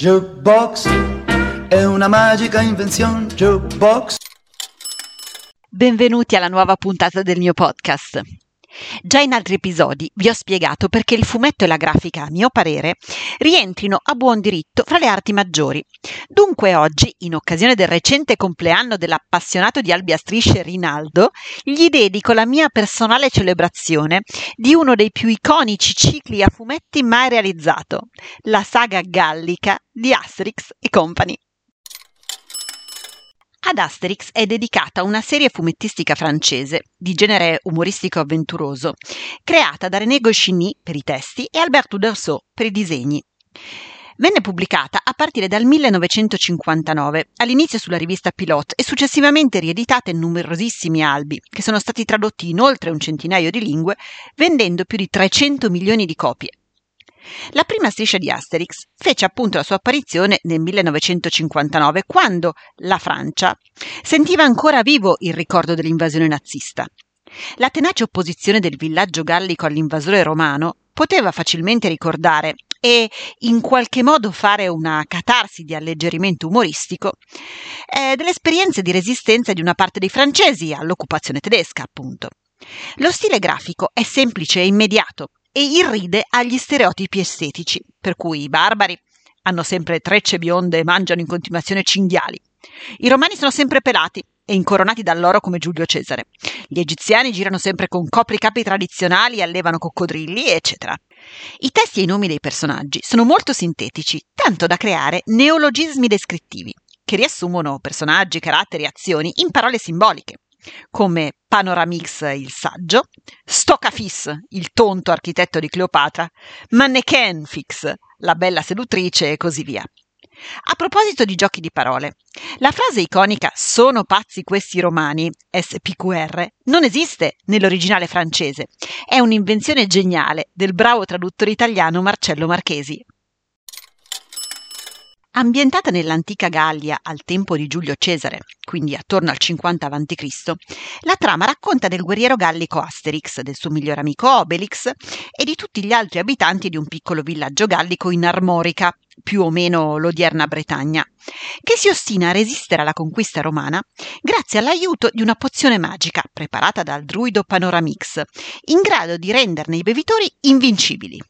Jukebox è una magica invenzione. Jukebox. Benvenuti alla nuova puntata del mio podcast. Già in altri episodi vi ho spiegato perché il fumetto e la grafica, a mio parere, rientrino a buon diritto fra le arti maggiori. Dunque oggi, in occasione del recente compleanno dell'appassionato di albi a strisce Rinaldo, gli dedico la mia personale celebrazione di uno dei più iconici cicli a fumetti mai realizzato, la saga gallica di Asterix e Company. Ad Asterix è dedicata una serie fumettistica francese di genere umoristico avventuroso, creata da René Goscinny per i testi e Albert Uderzo per i disegni. Venne pubblicata a partire dal 1959, all'inizio sulla rivista Pilot e successivamente rieditata in numerosissimi albi, che sono stati tradotti in oltre un centinaio di lingue, vendendo più di 300 milioni di copie. La prima striscia di Asterix fece appunto la sua apparizione nel 1959, quando la Francia sentiva ancora vivo il ricordo dell'invasione nazista. La tenace opposizione del villaggio gallico all'invasore romano poteva facilmente ricordare e in qualche modo fare una catarsi di alleggerimento umoristico eh, delle esperienze di resistenza di una parte dei francesi all'occupazione tedesca, appunto. Lo stile grafico è semplice e immediato, e irride agli stereotipi estetici, per cui i barbari hanno sempre trecce bionde e mangiano in continuazione cinghiali. I romani sono sempre pelati e incoronati dall'oro come Giulio Cesare. Gli egiziani girano sempre con copricapi tradizionali e allevano coccodrilli, eccetera. I testi e i nomi dei personaggi sono molto sintetici, tanto da creare neologismi descrittivi, che riassumono personaggi, caratteri azioni in parole simboliche come Panoramix il saggio, Stocafis il tonto architetto di Cleopatra, Mannequinfix la bella seduttrice e così via. A proposito di giochi di parole, la frase iconica sono pazzi questi romani, SPQR, non esiste nell'originale francese. È un'invenzione geniale del bravo traduttore italiano Marcello Marchesi. Ambientata nell'antica Gallia al tempo di Giulio Cesare, quindi attorno al 50 a.C., la trama racconta del guerriero gallico Asterix, del suo migliore amico Obelix e di tutti gli altri abitanti di un piccolo villaggio gallico in Armorica, più o meno l'odierna Bretagna, che si ostina a resistere alla conquista romana grazie all'aiuto di una pozione magica preparata dal druido Panoramix, in grado di renderne i bevitori invincibili.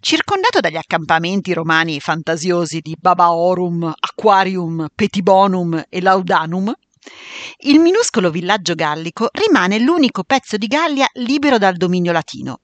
Circondato dagli accampamenti romani fantasiosi di Babaorum, Aquarium, Petibonum e Laudanum, il minuscolo villaggio gallico rimane l'unico pezzo di Gallia libero dal dominio latino.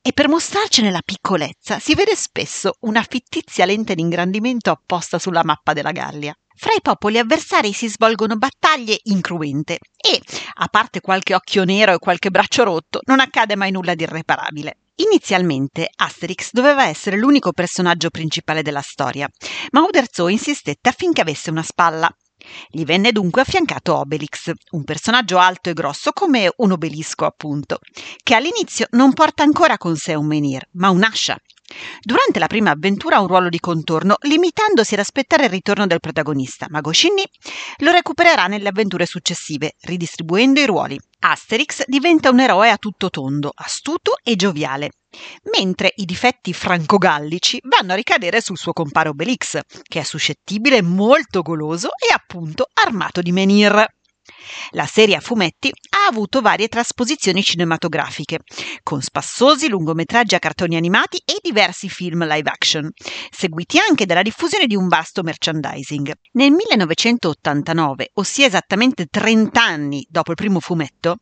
E per mostrarcene la piccolezza si vede spesso una fittizia lente di ingrandimento apposta sulla mappa della Gallia. Fra i popoli avversari si svolgono battaglie incruente e, a parte qualche occhio nero e qualche braccio rotto, non accade mai nulla di irreparabile. Inizialmente Asterix doveva essere l'unico personaggio principale della storia, ma Uderzo insistette affinché avesse una spalla. Gli venne dunque affiancato Obelix, un personaggio alto e grosso come un obelisco, appunto, che all'inizio non porta ancora con sé un menhir, ma un'ascia. Durante la prima avventura ha un ruolo di contorno, limitandosi ad aspettare il ritorno del protagonista, ma Goscinny lo recupererà nelle avventure successive, ridistribuendo i ruoli. Asterix diventa un eroe a tutto tondo, astuto e gioviale, mentre i difetti franco-gallici vanno a ricadere sul suo compare Obelix, che è suscettibile, molto goloso e appunto armato di menhir. La serie a fumetti ha avuto varie trasposizioni cinematografiche, con spassosi lungometraggi a cartoni animati e diversi film live action, seguiti anche dalla diffusione di un vasto merchandising. Nel 1989, ossia esattamente 30 anni dopo il primo fumetto,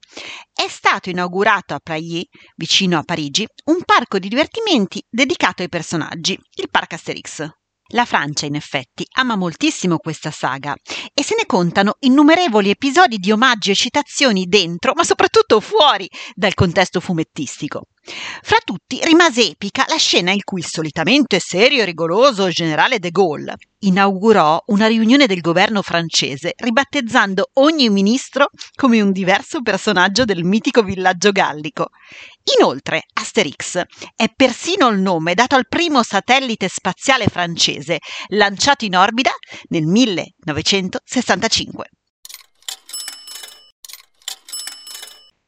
è stato inaugurato a Prailly, vicino a Parigi, un parco di divertimenti dedicato ai personaggi, il Parc Asterix. La Francia, in effetti, ama moltissimo questa saga e se ne contano innumerevoli episodi di omaggi e citazioni dentro, ma soprattutto fuori dal contesto fumettistico. Fra tutti rimase epica la scena in cui il solitamente serio e rigoroso generale de Gaulle inaugurò una riunione del governo francese ribattezzando ogni ministro come un diverso personaggio del mitico villaggio gallico. Inoltre, Asterix è persino il nome dato al primo satellite spaziale francese lanciato in orbita nel 1965.